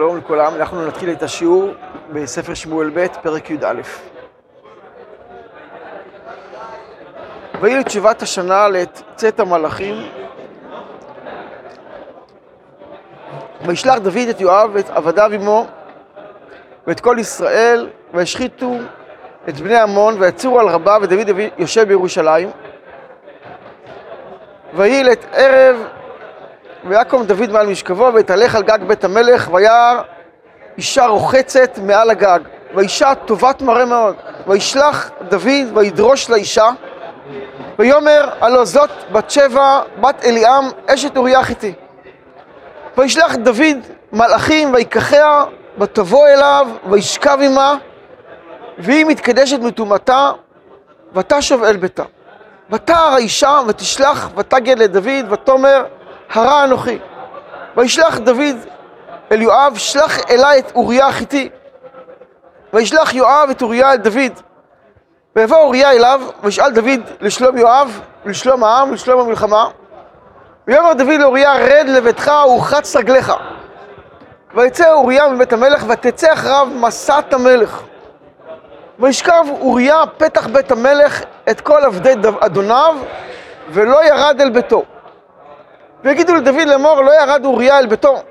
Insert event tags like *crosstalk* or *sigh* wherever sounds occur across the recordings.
שלום לכולם, אנחנו נתחיל את השיעור בספר שמואל ב', פרק י"א. ויהי לתשובת השנה לעת צאת המלאכים, וישלח דוד את יואב ואת עבדיו עמו ואת כל ישראל, וישחיתו את בני עמון ויצורו על רבה, ודוד יושב בירושלים. ויהי לעת ערב ויקום דוד מעל משכבו, ויתהלך על גג בית המלך, וירא אישה רוחצת מעל הגג. ואישה טובת מראה מאוד. וישלח דוד וידרוש לאישה, ויאמר הלא זאת בת שבע, בת אליעם, אשת אוריה חיתי. וישלח דוד מלאכים ויקחיה, ותבוא אליו, וישכב עמה, והיא מתקדשת מטומאתה, ותשוב אל ביתה. ותער האישה, ותשלח, ותגד לדוד, ותאמר הרע אנוכי. וישלח דוד אל יואב, שלח אליי את אוריה החיתי. וישלח יואב את אוריה אל דוד. ויבוא אוריה אליו, וישאל דוד לשלום יואב, ולשלום העם, ולשלום המלחמה. ויאמר דוד לאוריה, רד לביתך ורחץ רגליך. ויצא אוריה מבית המלך, ותצא אחריו מסעת המלך. וישכב אוריה פתח בית המלך את כל עבדי אדוניו, ולא ירד אל ביתו. ויגידו לדוד לאמור, לא ירד אוריה אל ביתו.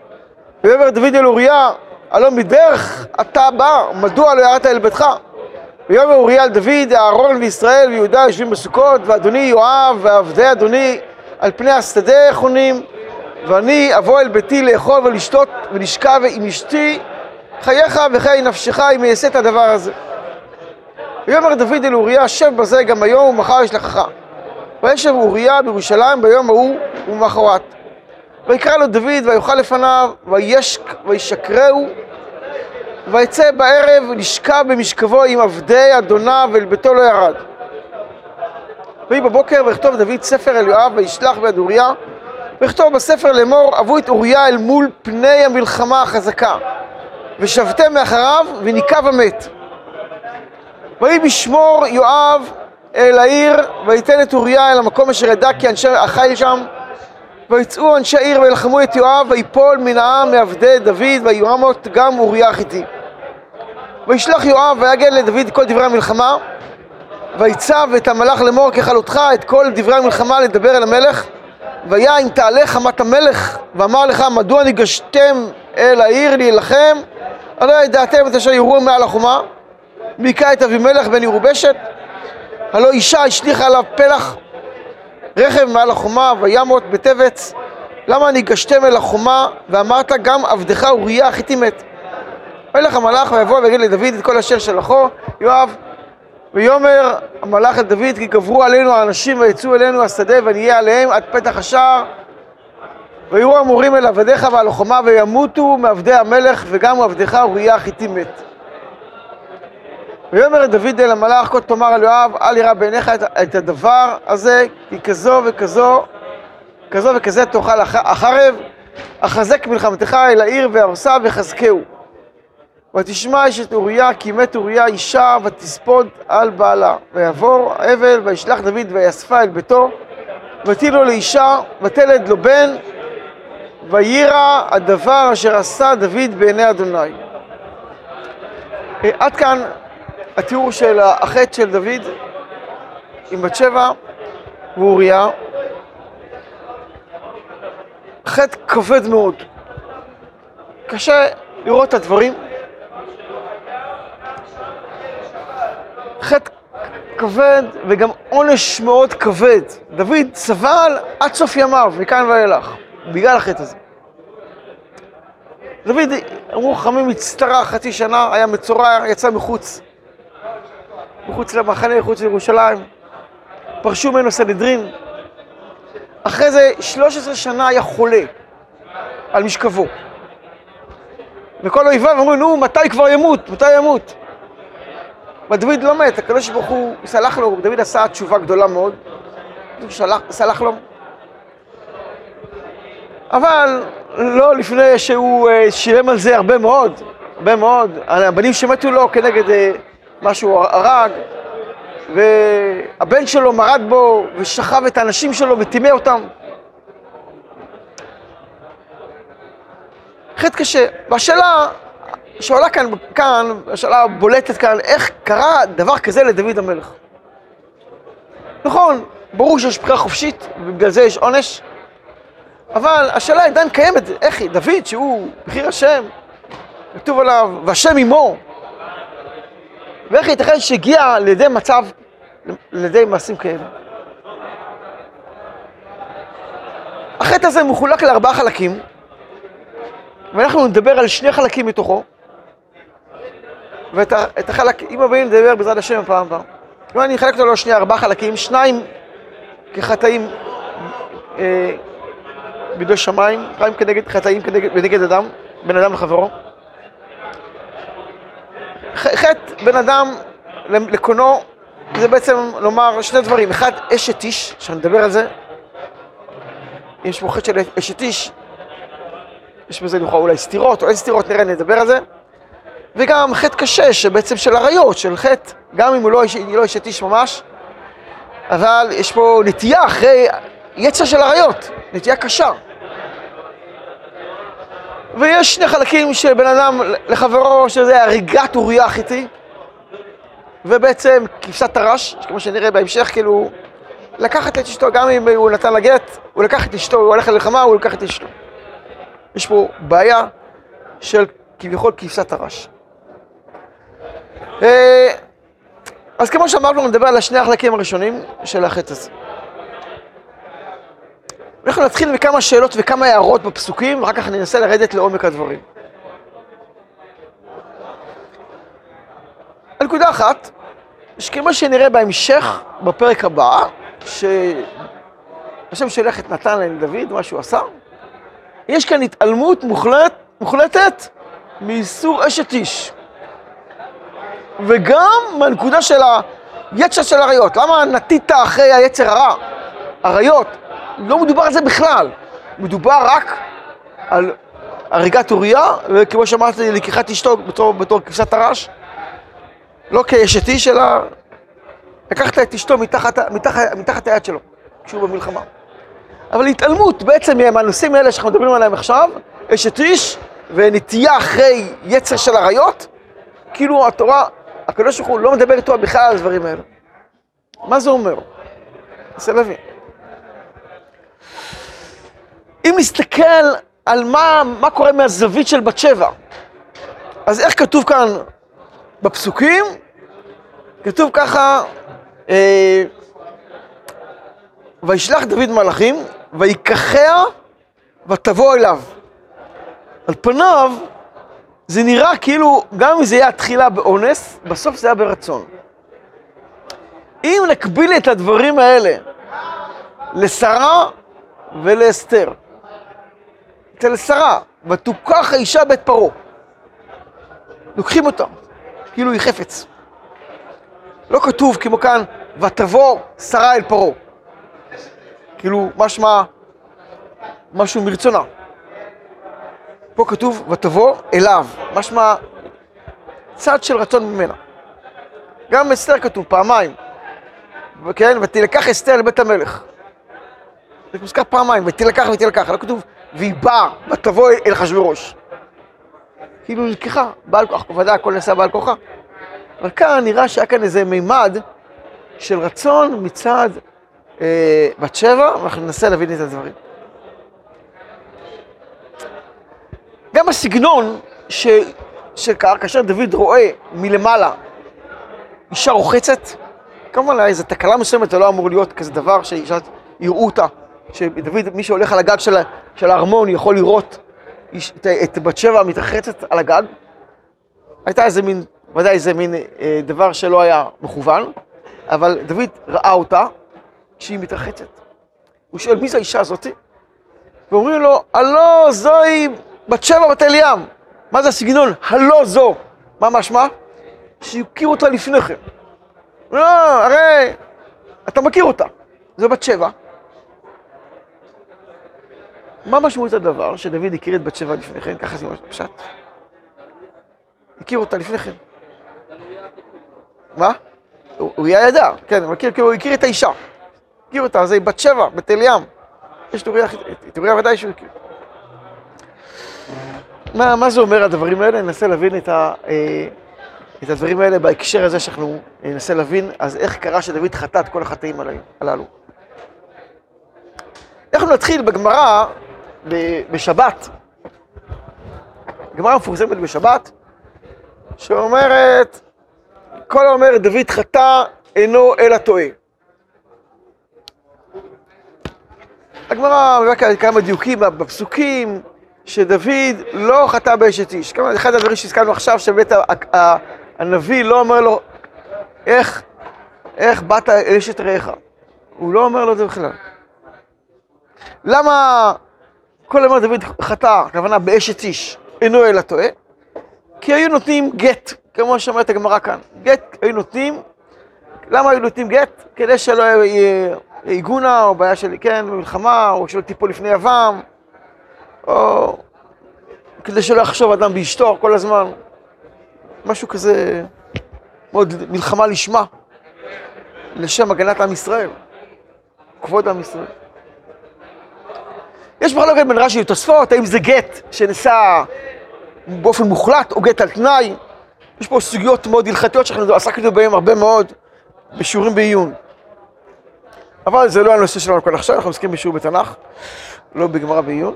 ויאמר דוד אל אוריה, הלא מדרך אתה בא, מדוע לא ירדת אל ביתך? ויאמר אוריה אל דוד, אהרון וישראל ויהודה יושבים בסוכות, ואדוני יואב ועבדי אדוני על פני השדה חונים, ואני אבוא אל ביתי לאכול ולשתות ולשכב עם אשתי, חייך וחיי נפשך אם אעשה את הדבר הזה. ויאמר דוד אל אוריה, שב בזה גם היום ומחר אשלחך. וישב אוריה בירושלים ביום ההוא ומחרת. ויקרא לו דוד ויאכל לפניו, וישק, וישקרהו, ויצא בערב לשכב במשכבו עם עבדי אדוניו ואל ביתו לא ירד. ויהי בבוקר ויכתוב דוד ספר אל יואב וישלח ביד אוריה ויכתוב בספר לאמור אבו את אוריה אל מול פני המלחמה החזקה ושבתם מאחריו וניקב המת. ויהי בשמור יואב אל העיר, ויתן את אוריה אל המקום אשר ידע כי אנשי החיל שם, ויצאו אנשי העיר וילחמו את יואב, ויפול מן העם מעבדי דוד, ויואמות גם אוריה החיתי. וישלח יואב ויגד לדוד כל דברי המלחמה, ויצב את המלאך לאמור ככלותך את כל דברי המלחמה לדבר אל המלך, והיה אם תעלה חמת המלך, ואמר לך מדוע ניגשתם אל העיר להילחם, הלא ידעתם את אשר יראו מעל החומה, והיכה את אבימלך בן ירובשת, הלא אישה השליכה עליו פלח רכב מעל החומה וימות בטבץ למה ניגשתם אל החומה ואמרת גם עבדך אוריה החיתי מת וילך המלאך ויבוא ויגיד לדוד את כל אשר שלחו יואב ויאמר המלאך אל דוד כי גברו עלינו האנשים ויצאו אלינו השדה ונהיה עליהם עד פתח השער. ויראו המורים אל עבדיך ועל החומה וימותו מעבדי המלך וגם עבדך אוריה החיתי מת ויאמר דוד אל המלאך, כה תאמר על יואב, אל ירא בעיניך את, את הדבר הזה, כי כזו וכזו, כזו וכזה תאכל החרב, אחזק מלחמתך אל העיר והרסה וחזקהו. ותשמע אשת אוריה, כי מת אוריה אישה, ותספוד על בעלה. ויעבור האבל, וישלח דוד ויאספה אל ביתו, ותהי לו לאישה, ותלד לו בן, ויירא הדבר אשר עשה דוד בעיני אדוני. עד כאן התיאור של החטא של דוד עם בת שבע ואוריה, חטא כבד מאוד. קשה לראות את הדברים. חטא כבד וגם עונש מאוד כבד. דוד סבל עד סוף ימיו, מכאן ואילך, בגלל החטא הזה. דוד, אמרו חכמים, הצטרה חצי שנה, היה מצורע, יצא מחוץ. מחוץ למחנה, מחוץ לירושלים. פרשו ממנו סנהדרין. אחרי זה 13 שנה היה חולה על משכבו. וכל אויביו אמרו, נו, מתי כבר ימות? מתי ימות? ודוד לא מת, הקדוש ברוך הוא סלח לו, דוד עשה תשובה גדולה מאוד, הוא סלח, סלח לו. אבל לא לפני שהוא uh, שילם על זה הרבה מאוד, הרבה מאוד. הבנים שמתו לו כנגד uh, מה שהוא הרג, והבן שלו מרד בו ושכב את האנשים שלו וטימא אותם. חטא קשה. והשאלה שעולה כאן, כאן, השאלה הבולטת כאן, איך קרה דבר כזה לדוד המלך? נכון, ברור שיש בחירה חופשית, ובגלל זה יש עונש, אבל השאלה עדיין קיימת, איך היא, דוד, שהוא בחיר השם, כתוב עליו, והשם עמו, ואיך ייתכן שהגיע לידי מצב, לידי מעשים כאלה. החטא הזה מחולק לארבעה חלקים, ואנחנו נדבר על שני חלקים מתוכו, ואת החלקים הבאים נדבר בעזרת השם בפעם הבאה. כלומר, אני אחלק אותו לשני ארבעה חלקים, שניים כחטאים אה, בידי שמיים, חיים כנגד חטאים כנגד אדם, בין אדם לחברו. חטא בין אדם לקונו, זה בעצם לומר שני דברים. אחד, אשת איש, שאני אדבר על זה. יש פה חטא של אשת איש, יש בזה לכאורה אולי סתירות, או אין סתירות, נראה, נדבר על זה. וגם חטא קשה, שבעצם של עריות, של חטא, גם אם הוא לא, לא אשת איש ממש, אבל יש פה נטייה אחרי יצר של עריות, נטייה קשה. ויש שני חלקים של בן אדם לחברו, שזה הריגת אוריה החיתי, ובעצם כבשת הרש, כמו שנראה בהמשך, כאילו, לקחת את אשתו, גם אם הוא נתן לה גט, הוא לקח את אשתו, הוא הולך ללחמה, הוא לקח את אשתו. יש פה בעיה של כביכול כבשת הרש. אה, אז כמו שאמרנו, נדבר על השני החלקים הראשונים של החטא הזה. אנחנו נתחיל מכמה שאלות וכמה הערות בפסוקים, ואחר כך ננסה לרדת לעומק הדברים. הנקודה אחת, שכמו שנראה בהמשך, בפרק הבא, שהשם שולח את נתן לדוד, מה שהוא עשה, יש כאן התעלמות מוחלט, מוחלטת מאיסור אשת איש. וגם מהנקודה של היצר של אריות. למה נטית אחרי היצר הרע? אריות. לא מדובר על זה בכלל. מדובר רק על הריגת אוריה, וכמו שאמרתי, לקיחת אשתו בתור, בתור כבשת הרש. לא כאשת איש, אלא לקחת את אשתו מתחת, מתחת, מתחת היד שלו, כשהוא במלחמה. אבל התעלמות בעצם מהנושאים האלה שאנחנו מדברים עליהם עכשיו, אשת איש ונטייה אחרי יצר של אריות, כאילו התורה הקדוש ברוך הוא לא מדבר איתו בכלל על הדברים האלה. מה זה אומר? ננסה להבין. אם נסתכל על מה, מה קורה מהזווית של בת שבע, אז איך כתוב כאן בפסוקים? כתוב ככה, אה, וישלח דוד מלאכים, ויקחיה ותבוא אליו. על פניו, זה נראה כאילו, גם אם זה יהיה התחילה באונס, בסוף זה היה ברצון. אם נקביל את הדברים האלה לשרה ולאסתר, אצל שרה, ותוכח האישה בית פרעה, לוקחים אותה, כאילו היא חפץ. לא כתוב כמו כאן, ותבוא שרה אל פרעה. כאילו, משמע, משהו מרצונה. פה כתוב, ותבוא אליו, משמע צד של רצון ממנה. גם אסתר כתוב פעמיים, כן, ותלקח אסתר לבית המלך. זה מוזכר פעמיים, ותלקח ותלקח, לא כתוב, והיא באה, ותבוא אל אחשוורוש. כאילו נלקחה, בעל כוח, ודאי הכל נעשה בעל כוחה. אבל כאן נראה שהיה כאן איזה מימד של רצון מצד אה, בת שבע, ואנחנו ננסה להבין את הדברים. גם הסגנון ש... שקרה כאשר דוד רואה מלמעלה אישה רוחצת, כמובן איזו תקלה מסוימת, זה לא אמור להיות כזה דבר שאישה יראו אותה, שדוד, מי שהולך על הגג של, של הארמון יכול לראות את, את בת שבע מתרחצת על הגג. הייתה איזה מין, ודאי איזה מין אה, דבר שלא היה מכוון, אבל דוד ראה אותה כשהיא מתרחצת. הוא שואל, מי זו האישה הזאתי? ואומרים לו, הלא זוהי בת שבע בתל ים. מה זה הסגנון? הלא זו. מה משמע? שהכיר אותה לפני כן. לא, הרי אתה מכיר אותה. זו בת שבע. מה משמעות הדבר שדוד הכיר את בת שבע לפני כן? ככה זה ממש פשט. הכיר אותה לפני כן. מה? הוא היה ידע, כן, הוא מכיר, כאילו הוא הכיר את האישה. הכיר אותה, זה בת שבע, בתל ים. יש את אוריה ודאי שהוא הכיר. מה, מה זה אומר הדברים האלה? ננסה להבין את, ה, אה, את הדברים האלה בהקשר הזה שאנחנו ננסה להבין, אז איך קרה שדוד חטא את כל החטאים הללו. אנחנו נתחיל בגמרא בשבת, גמרא מפורסמת בשבת, שאומרת, כל האומר דוד חטא אינו אלא טועה. הגמרא מביאה כמה דיוקים בפסוקים, שדוד לא חטא באשת איש. כמה, אחד הדברים שהזכרנו עכשיו, שבאמת הנביא לא אומר לו, איך, איך באת אשת רעך? הוא לא אומר לו את זה בכלל. למה כל אמר דוד חטא, הכוונה באשת איש, אינו אלא טועה? כי היו נותנים גט, כמו שאומרת הגמרא כאן. גט היו נותנים, למה היו נותנים גט? כדי שלא יהיה עיגונה, או בעיה של, כן, מלחמה, או שלא תיפול לפני יבם, או כדי שלא יחשוב אדם באשתו כל הזמן. משהו כזה, מאוד מלחמה לשמה, לשם הגנת עם ישראל, כבוד עם ישראל. יש מחלוקת בין רש"י ותוספות, האם זה גט שנעשה באופן מוחלט או גט על תנאי. יש פה סוגיות מאוד הלכתיות שאנחנו עסקנו בהן הרבה מאוד בשיעורים בעיון. אבל זה לא הנושא שלנו כאן עכשיו, אנחנו עוסקים בשיעור בתנ"ך, לא בגמרא בעיון.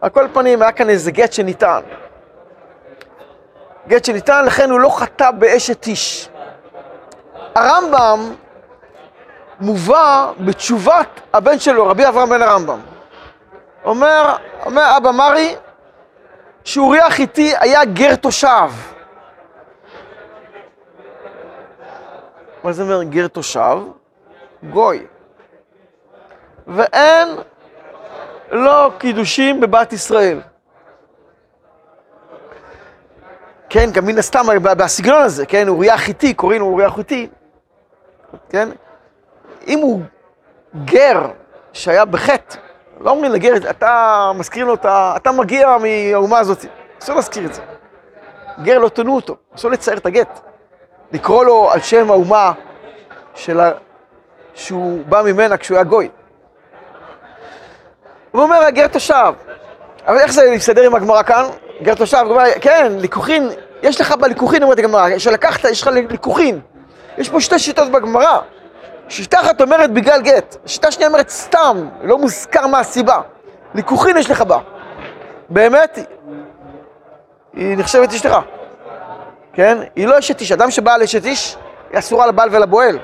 על כל פנים, היה כאן איזה גט שניתן. גט שניתן, לכן הוא לא חטא באשת איש. הרמב"ם מובא בתשובת הבן שלו, רבי אברהם בן הרמב"ם. אומר, אומר אבא מרי, שאוריה חיתי היה גר תושב. מה זה אומר גר תושב? גוי. ואין לו קידושים בבת ישראל. כן, גם מן הסתם בסגנון הזה, כן, אוריה חיתי, קוראים לו אוריה חיתי, כן? אם הוא גר שהיה בחטא, לא אומרים לגר, אתה מזכיר לו, אתה, אתה מגיע מהאומה הזאת, אסור להזכיר את זה. גר לא תנו אותו, אסור לצייר את הגט. לקרוא לו על שם האומה של ה... שהוא בא ממנה כשהוא היה גוי. הוא אומר, הגר תושב. אבל איך זה מסתדר עם הגמרא כאן? גר תושב, אומר, כן, ליקוחין, יש לך בליקוחין, אומרת הגמרא, שלקחת, יש לך ליקוחין. יש פה שתי שיטות בגמרא. שיטה אחת אומרת בגלל גט, שיטה שנייה אומרת סתם, לא מוזכר מה הסיבה. ליקוחין יש לך בה. באמת, היא נחשבת אשתך. כן? היא לא אשת איש. אדם שבא לאשת איש, היא אסורה לבעל ולבועל.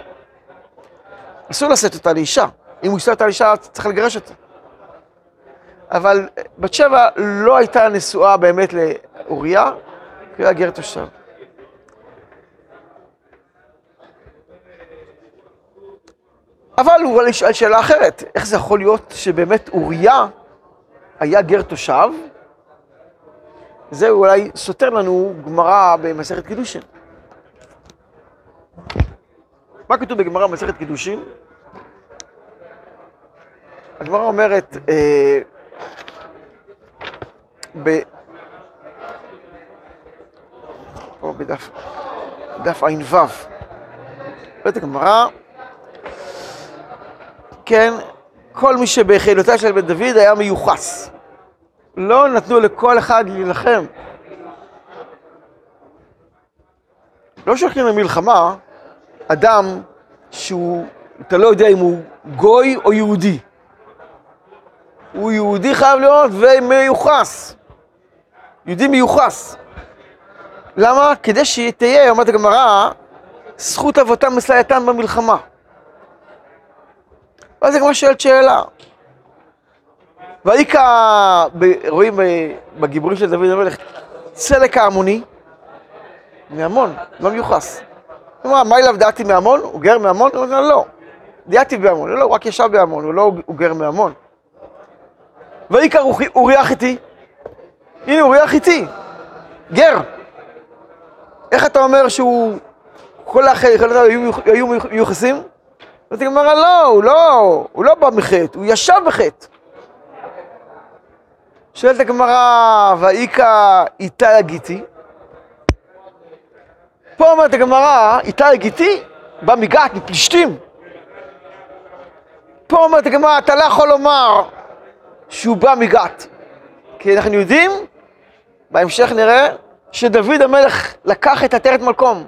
אסור לשאת אותה לאישה. אם הוא ישא אותה לאישה, צריך לגרש אותה. אבל בת שבע לא הייתה נשואה באמת לאוריה, כי הוא היה גר תושב. אבל הוא שאל שאלה אחרת, איך זה יכול להיות שבאמת אוריה היה גר תושב? זה אולי סותר לנו גמרא במסכת קידושין. מה כתוב בגמרא במסכת קידושין? הגמרא אומרת, אה, ב... פה בדף, דף ע"ו, אומרת הגמרא, כן, כל מי שבחילותיה של בית דוד היה מיוחס. לא נתנו לכל אחד להילחם. לא שולחים למלחמה אדם שהוא, אתה לא יודע אם הוא גוי או יהודי. הוא יהודי חייב להיות ומיוחס. יהודי מיוחס. למה? כדי שתהיה, אומרת הגמרא, זכות אבותם מסייעתם במלחמה. ואז הגמרא שואלת שאלה. ויקה, רואים בגיבורים של דוד המלך, צלק ההמוני, מהמון, לא מיוחס. הוא אמר, מה אליו דעתי מהמון? הוא גר מהמון? הוא אומר, לא. דעתי בהמון, לא, הוא רק ישב בהמון, הוא לא הוא גר מהמון. ויקר אוריה חיתי. הנה אוריה חיתי, גר. איך אתה אומר שהוא, כל האחרים היו מיוחסים? אז אמרה, לא, הוא לא, הוא לא בא מחטא, הוא ישב בחטא. שואלת הגמרא, ואיכא איתה הגיתי? פה אומרת הגמרא, איתה הגיתי? בא מגת, מפלישתים. פה אומרת הגמרא, אתה לא יכול לומר שהוא בא מגת. כי אנחנו יודעים בהמשך נראה שדוד המלך לקח את עטרת מלקום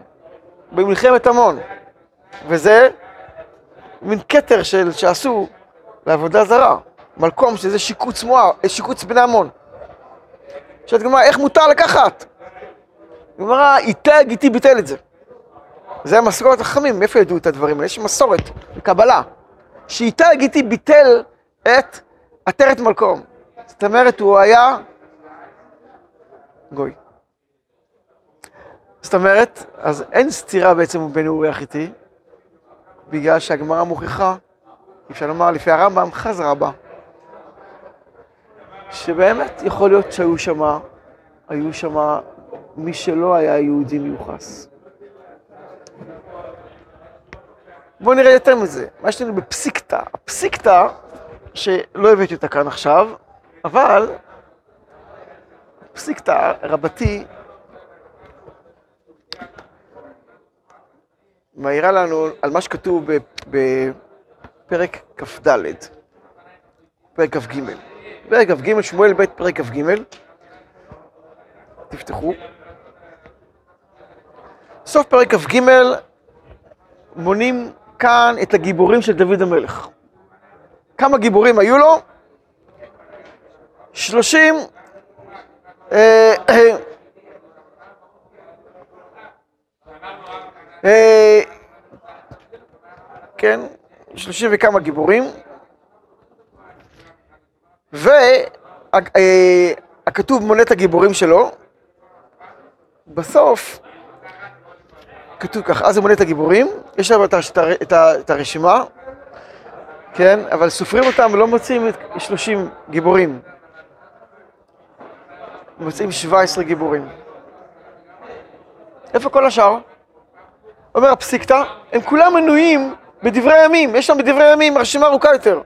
במלחמת עמון, וזה מין כתר של, שעשו לעבודה זרה, מלקום שזה שיקוץ מואר, שיקוץ בני עמון. שואלת גמרא, איך מותר לקחת? גמרא, איתה גיתי ביטל את זה. זה המסורת החכמים, מאיפה ידעו את הדברים האלה? יש מסורת, קבלה, שאיתה גיתי ביטל את עטרת מלקום. זאת אומרת, הוא היה גוי. זאת אומרת, אז אין סתירה בעצם בין אורי החיתי, בגלל שהגמרא מוכיחה, אפשר לומר לפי הרמב"ם, חזרה בה, שבאמת יכול להיות שהיו שמה, היו שמה מי שלא היה יהודי מיוחס. בואו נראה יותר מזה, מה יש לנו בפסיקתא, הפסיקתא, שלא הבאתי אותה כאן עכשיו, אבל פסיקתא רבתי מעירה לנו על מה שכתוב בפרק כ"ד, פרק כ"ג. פרק כ"ג, שמואל ב', פרק כ"ג. תפתחו. סוף פרק כ"ג מונים כאן את הגיבורים של דוד המלך. כמה גיבורים היו לו? שלושים... אה, אה, אה, כן, שלושים וכמה גיבורים. והכתוב מונה את הגיבורים שלו. בסוף, כתוב כך, אז הוא מונה את הגיבורים, יש שם את הרשימה, כן, אבל סופרים אותם ולא מוצאים את 30 גיבורים. מוצאים 17 גיבורים. איפה כל השאר? אומר הפסיקתא, הם כולם מנויים בדברי הימים, יש שם בדברי הימים רשימה ארוכה יותר.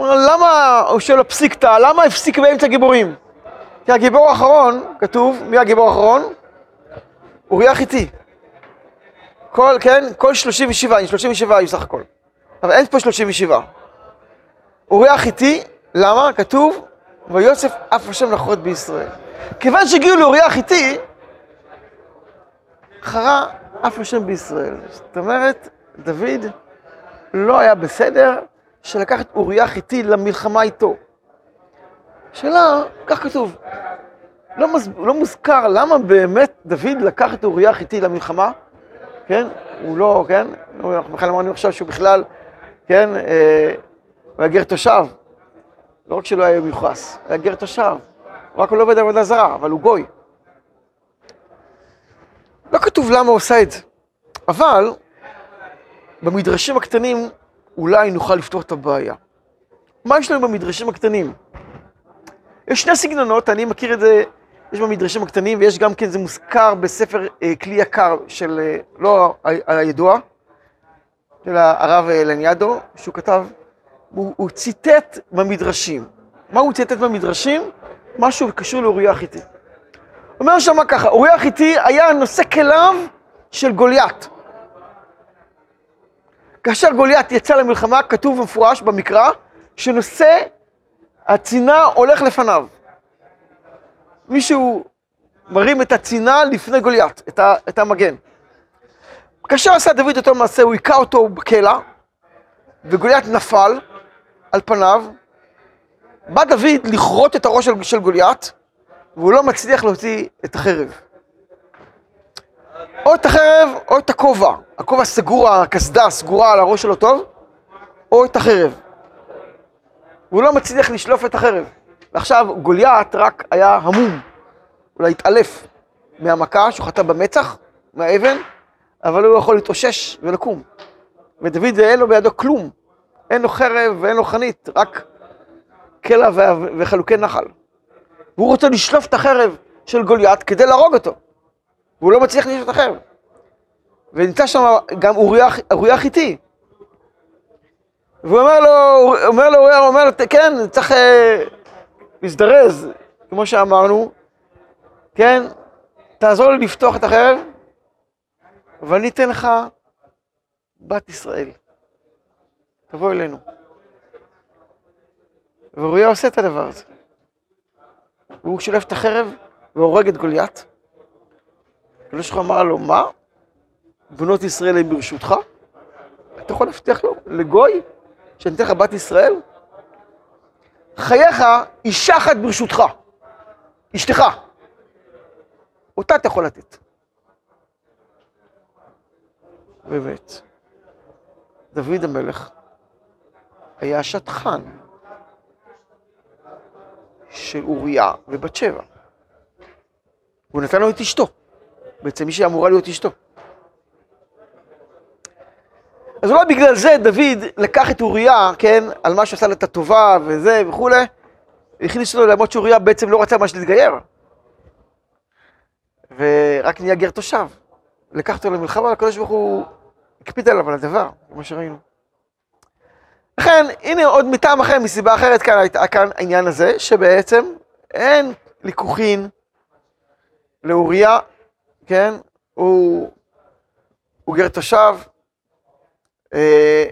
למה, הוא שואל הפסיקתא, למה הפסיק באמצע גיבורים? כי הגיבור האחרון, כתוב, מי הגיבור האחרון? אוריה חיתי. כל, כן, כל 37, 37 היו סך הכל. אבל אין פה 37. אוריה חיתי, למה? כתוב, ויוסף אף השם לחרות בישראל. כיוון שהגיעו לאוריה החיתי, חרה אף השם בישראל. זאת אומרת, דוד לא היה בסדר שלקח את אוריה חיתי למלחמה איתו. שאלה, כך כתוב, לא, מז... לא מוזכר למה באמת דוד לקח את אוריה חיתי למלחמה, כן? הוא לא, כן? אנחנו בכלל אמרנו עכשיו שהוא בכלל, כן? אה, הוא היה גר תושב. לא רק שלא היה מיוחס, הוא היה גר תושב. הוא רק לא עובד עבודה זרה, אבל הוא גוי. לא כתוב למה הוא עושה את זה, אבל במדרשים הקטנים אולי נוכל לפתור את הבעיה. מה יש לנו במדרשים הקטנים? יש שני סגנונות, אני מכיר את זה, יש במדרשים הקטנים, ויש גם כן, זה מוזכר בספר אה, כלי יקר של, אה, לא הידוע, של הרב לניאדו, שהוא כתב, הוא, הוא ציטט במדרשים. מה הוא ציטט במדרשים? משהו קשור לאוריה החיטי. אומר שם ככה, אוריה החיטי היה נושא כליו של גוליית. כאשר גוליית יצא למלחמה, כתוב במפורש במקרא, שנושא הצינה הולך לפניו. מישהו מרים את הצינה לפני גוליית, את, ה, את המגן. כאשר עשה דוד אותו מעשה, הוא היכה אותו בקלע, וגוליית נפל על פניו. בא דוד לכרות את הראש של, של גוליית, והוא לא מצליח להוציא את החרב. או את החרב או את הכובע. הכובע סגור, הקסדה סגורה על הראש שלו טוב, או את החרב. והוא לא מצליח לשלוף את החרב. ועכשיו גוליית רק היה המום, אולי התעלף מהמכה שהוא חטא במצח, מהאבן, אבל הוא יכול להתאושש ולקום. ודוד אין לו בידו כלום, אין לו חרב ואין לו חנית, רק קלע וחלוקי נחל. והוא רוצה לשלוף את החרב של גוליית כדי להרוג אותו. והוא לא מצליח לשלוף את החרב. ונמצא שם גם אוריה חיטי. והוא אומר לו, אומר לו, אומר לו, כן, צריך אה, להזדרז, כמו שאמרנו, כן, תעזור לי לפתוח את החרב, ואני אתן לך בת ישראל. תבוא אלינו. ואוריה עושה את הדבר הזה. והוא שולף את החרב והורג את גוליית. הקדוש ברוך אמר לו, מה? בנות ישראל הם ברשותך? אתה יכול להבטיח לו, לגוי, שאני אתן לך בת ישראל? חייך, אישה אחת ברשותך, אשתך. אותה אתה יכול לתת. באמת, דוד המלך היה השטחן של אוריה ובת שבע. הוא נתן לו את אשתו, בעצם מי שאמורה להיות אשתו. אז אולי בגלל זה דוד לקח את אוריה, כן, על מה שעשה לה את הטובה וזה וכולי, הכניס אותו למרות שאוריה בעצם לא רצה ממש להתגייר. ורק נהיה גר תושב. לקח אותו למלחמה, הקדוש ברוך הוא הקפיד עליו על הדבר, כמו שראינו. לכן, הנה עוד מטעם אחר, מסיבה אחרת, כאן הייתה כאן העניין הזה, שבעצם אין ליכוחין לאוריה, כן? הוא, הוא גר תושב. אה,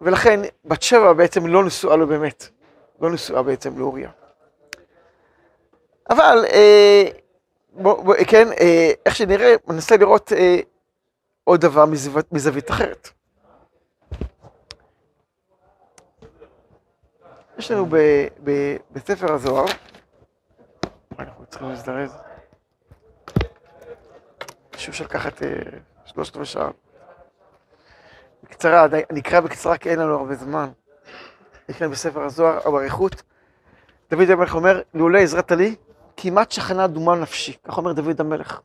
ולכן בת שבע בעצם לא נשואה לו באמת, לא נשואה בעצם לאוריה. אבל, אה, בוא, בוא, כן, אה, איך שנראה, ננסה לראות אה, עוד דבר מזווית, מזווית אחרת. יש לנו ב, ב, בספר הזוהר, אנחנו צריכים להזדרז, חשוב שלקחת אה, שלושת רבעי שעה. בקצרה, אני אקרא בקצרה כי אין לנו הרבה זמן. יש כאן בספר הזוהר, או באריכות, דוד המלך אומר, לולא עזרת לי, כמעט שכנה אדומה נפשי, כך אומר דוד המלך.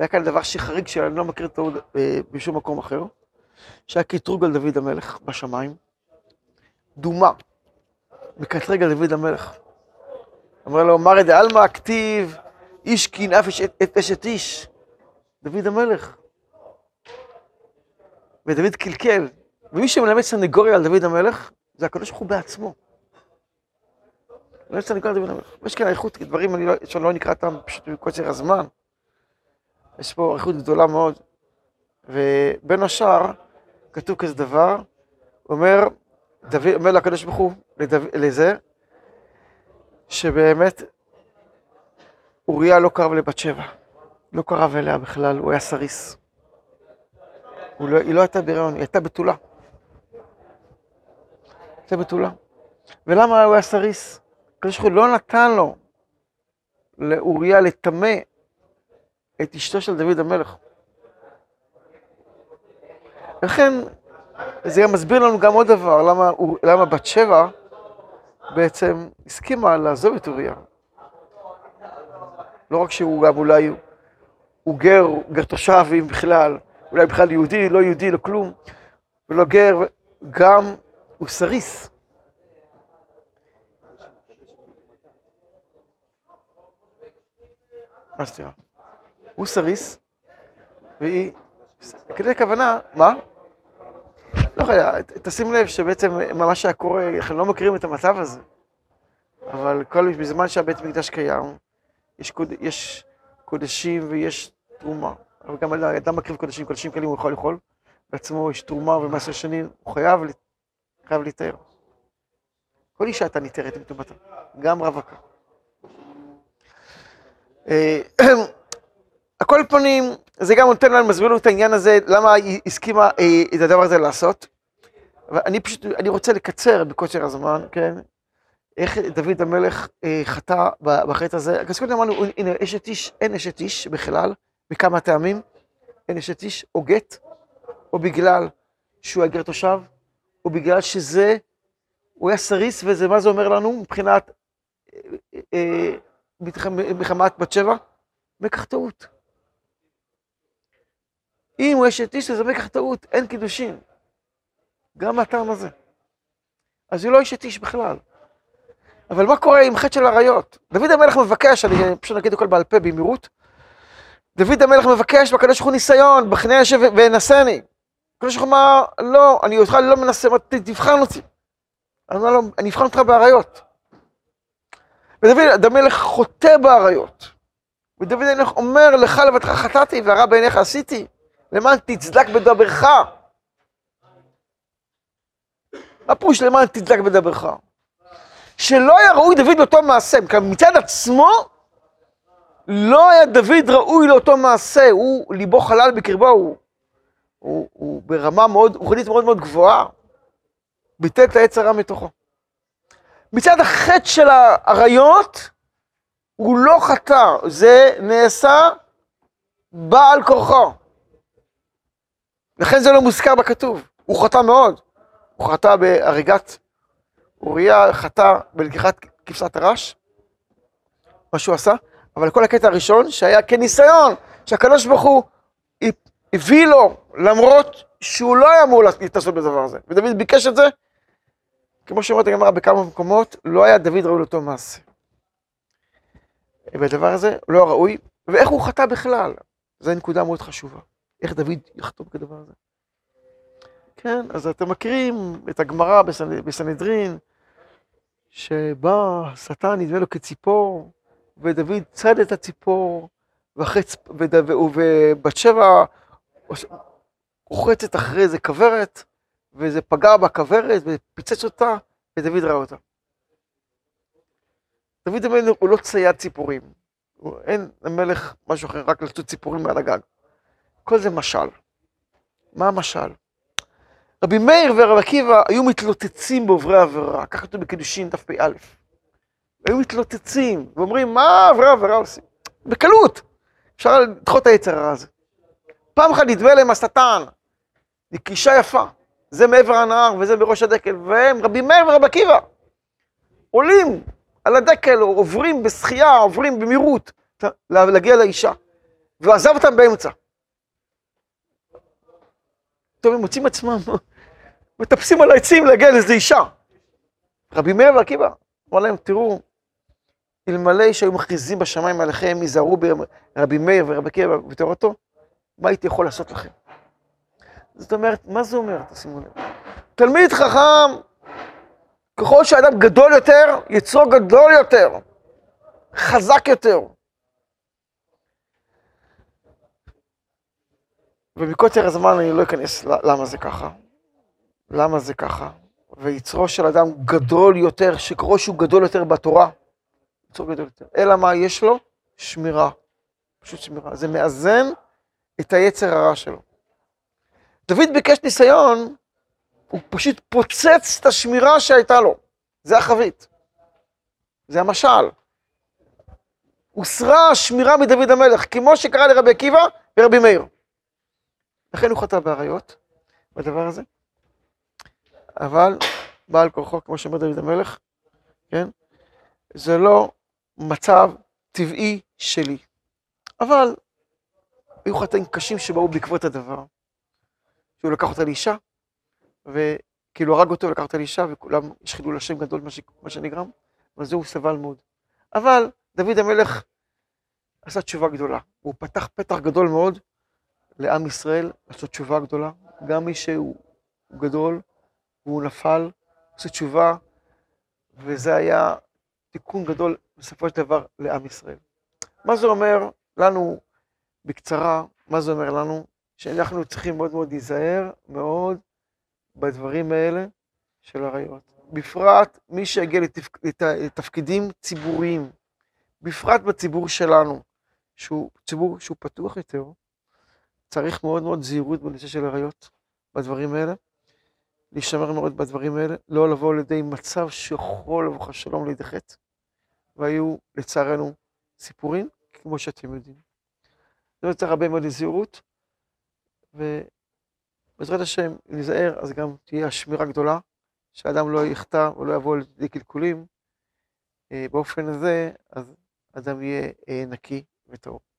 והיה כאן דבר שחריג שאני לא מכיר אותו בשום מקום אחר, שהיה קטרוג על דוד המלך בשמיים, דומה, מקטרג על דוד המלך. אומר לו, מרא דעלמא כתיב, איש קין אף את אשת איש, דוד המלך. ודוד קלקל, ומי שמלמד סנגוריה על דוד המלך, זה הקדוש ברוך הוא בעצמו. לא יצא לקרוא דוד המלך. יש כאן אריכות, דברים לא, שלא נקרא אותם פשוט מקוצר הזמן. יש פה אריכות גדולה מאוד. ובין השאר, כתוב כזה דבר, אומר, דוד, אומר לקדוש ברוך הוא, לזה, שבאמת אוריה לא קרב לבת שבע. לא קרב אליה בכלל, הוא היה סריס. לא, היא לא הייתה בהיריון, היא הייתה בתולה. הייתה בתולה. ולמה הוא היה סריס? הקדוש ברוך הוא לא נתן לו, לאוריה, לטמא את אשתו של דוד המלך. לכן, זה גם מסביר לנו גם עוד דבר, למה, למה בת שבע בעצם הסכימה לעזוב את אוריה. לא רק שהוא גם אולי, הוא גר, גר תושב, אם בכלל, אולי בכלל יהודי, לא יהודי, לא כלום, ולא גר, גם הוא סריס. מה סליחה? הוא סריס, והיא... כדי כוונה, מה? לא יודע, תשים לב שבעצם מה שהיה קורה, אנחנו לא מכירים את המצב הזה, אבל כל בזמן שהבית מקדש קיים, יש, קוד, יש קודשים ויש תרומה. אבל גם אדם מקריב קודשים, קודשים קלים הוא יכול לאכול, בעצמו יש תרומה ומעשר שנים, הוא חייב, חייב להתאר. כל אישה הייתה ניתרת עם טומאתה, גם רווקה. *clears throat* אה, הכל פנים, זה גם נותן לנו, מסביר לנו את העניין הזה, למה היא הסכימה אה, את הדבר הזה לעשות. אני פשוט, אני רוצה לקצר בקוצר הזמן, כן? איך דוד המלך אה, חטא בחטא הזה. אז קודם אמרנו, הנה, אשת איש, אין אשת איש בכלל, מכמה טעמים. אין אשת איש, או גט, או בגלל שהוא הגר תושב, או בגלל שזה, הוא היה סריס, וזה, מה זה אומר לנו מבחינת... מחמת בת שבע? מקח טעות. אם הוא אשת איש, זה מקח טעות, אין קידושין. גם מהטעם הזה. אז היא לא אשת איש בכלל. אבל מה קורה עם חטא של עריות? דוד המלך מבקש, אני פשוט נגיד הכל בעל פה במהירות. דוד המלך מבקש בקדוש ברוך הוא ניסיון, בחנה יושב ונסני. הקדוש ברוך הוא אמר, לא, אני אותך לא מנסה, תבחן אותי. אני אומר לו, אני אבחן אותך בעריות. ודוד המלך חוטא באריות. ודוד המלך אומר, לך לבדך חטאתי והרע בעיניך עשיתי, למען תצדק בדברך. מה פירוש למען תצדק בדברך? שלא היה ראוי דוד לאותו מעשה, מצד עצמו, לא היה דוד ראוי לאותו מעשה, הוא, ליבו חלל בקרבו, הוא, הוא, הוא ברמה מאוד, רוחנית מאוד מאוד גבוהה, ביטל את העץ הרע מתוכו. מצד החטא של האריות, הוא לא חטא, זה נעשה בעל כורחו. לכן זה לא מוזכר בכתוב, הוא חטא מאוד. הוא חטא בהריגת אוריה, חטא בלקיחת כבשת הרש, מה שהוא עשה, אבל כל הקטע הראשון, שהיה כניסיון, שהקדוש ברוך הוא הביא לו, למרות שהוא לא היה אמור להתעסק בדבר הזה. ודוד ביקש את זה, כמו שאומרת הגמרא בכמה מקומות, לא היה דוד ראוי לאותו מעשה. והדבר הזה לא ראוי, ואיך הוא חטא בכלל, זו נקודה מאוד חשובה. איך דוד יחתום כדבר הזה. כן, אז אתם מכירים את הגמרא בסנהדרין, שבא שטן, נדמה לו כציפור, ודוד צד את הציפור, ובת שבע רוחצת אחרי איזה כוורת, וזה פגע בכוורת ופיצץ אותה, ודוד ראה אותה. דוד המלך הוא לא צייד ציפורים. אין למלך משהו אחר, רק לצוד ציפורים מעל הגג. כל זה משל. מה המשל? רבי מאיר ורב עקיבא היו מתלוצצים בעוברי עבירה, ככה כתוב בקידושין תפ"א. היו מתלוצצים ואומרים, מה עוברי עבירה עושים? בקלות. אפשר לדחות את היצר הרע הזה. פעם אחת נדמה להם השטן, נקישה יפה, זה מעבר הנהר וזה בראש הדקל, והם, רבי מאיר ורב עקיבא, עולים על הדקל, או עוברים בשחייה, עוברים במהירות, להגיע לאישה, ועזב אותם באמצע. טוב, הם מוצאים עצמם, מטפסים על העצים להגיע לאיזו אישה. רבי מאיר ועקיבא, אמר להם, תראו, אלמלא שהיו מכריזים בשמיים עליכם, ייזהרו ברבי מאיר ורבי עקיבא ותורתו, מה הייתי יכול לעשות לכם? זאת אומרת, מה זה אומר? תשימו לב. תלמיד חכם, ככל שאדם גדול יותר, יצרו גדול יותר, חזק יותר. ומקוצר הזמן אני לא אכנס למה זה ככה. למה זה ככה? ויצרו של אדם גדול יותר, שככל שהוא גדול יותר בתורה, יצרו גדול יותר. אלא מה יש לו? שמירה. פשוט שמירה. זה מאזן את היצר הרע שלו. דוד ביקש ניסיון, הוא פשוט פוצץ את השמירה שהייתה לו. זה החבית. זה המשל. הוסרה השמירה מדוד המלך, כמו שקרה לרבי עקיבא ורבי מאיר. לכן הוא חטא באריות, בדבר הזה. אבל בעל כורחו, כמו שאומר דוד המלך, כן? זה לא מצב טבעי שלי. אבל היו חטאים קשים שבאו בעקבות הדבר. שהוא לקח אותה לאישה, וכאילו הרג אותו ולקח אותה לאישה, וכולם השחידו לשם גדול מה שנגרם, וזה הוא סבל מאוד. אבל דוד המלך עשה תשובה גדולה. הוא פתח פתח גדול מאוד לעם ישראל לעשות תשובה גדולה. גם מי שהוא גדול והוא נפל, עושה תשובה, וזה היה תיקון גדול בסופו של דבר לעם ישראל. מה זה אומר לנו, בקצרה, מה זה אומר לנו? שאנחנו צריכים מאוד מאוד להיזהר מאוד בדברים האלה של עריות. בפרט מי שיגיע לתפק... לתפקידים ציבוריים, בפרט בציבור שלנו, שהוא ציבור שהוא פתוח יותר, צריך מאוד מאוד זהירות בנושא של עריות, בדברים האלה. להישמר מאוד בדברים האלה, לא לבוא לידי מצב שיכול לבוא לך שלום חטא. והיו, לצערנו, סיפורים, כמו שאתם יודעים. זה צריך הרבה מאוד זהירות, ובעזרת השם, אם ניזהר, אז גם תהיה השמירה גדולה, שאדם לא יחטא או לא יבוא לידי קלקולים. אה, באופן הזה, אז אדם יהיה אה, נקי וטהור.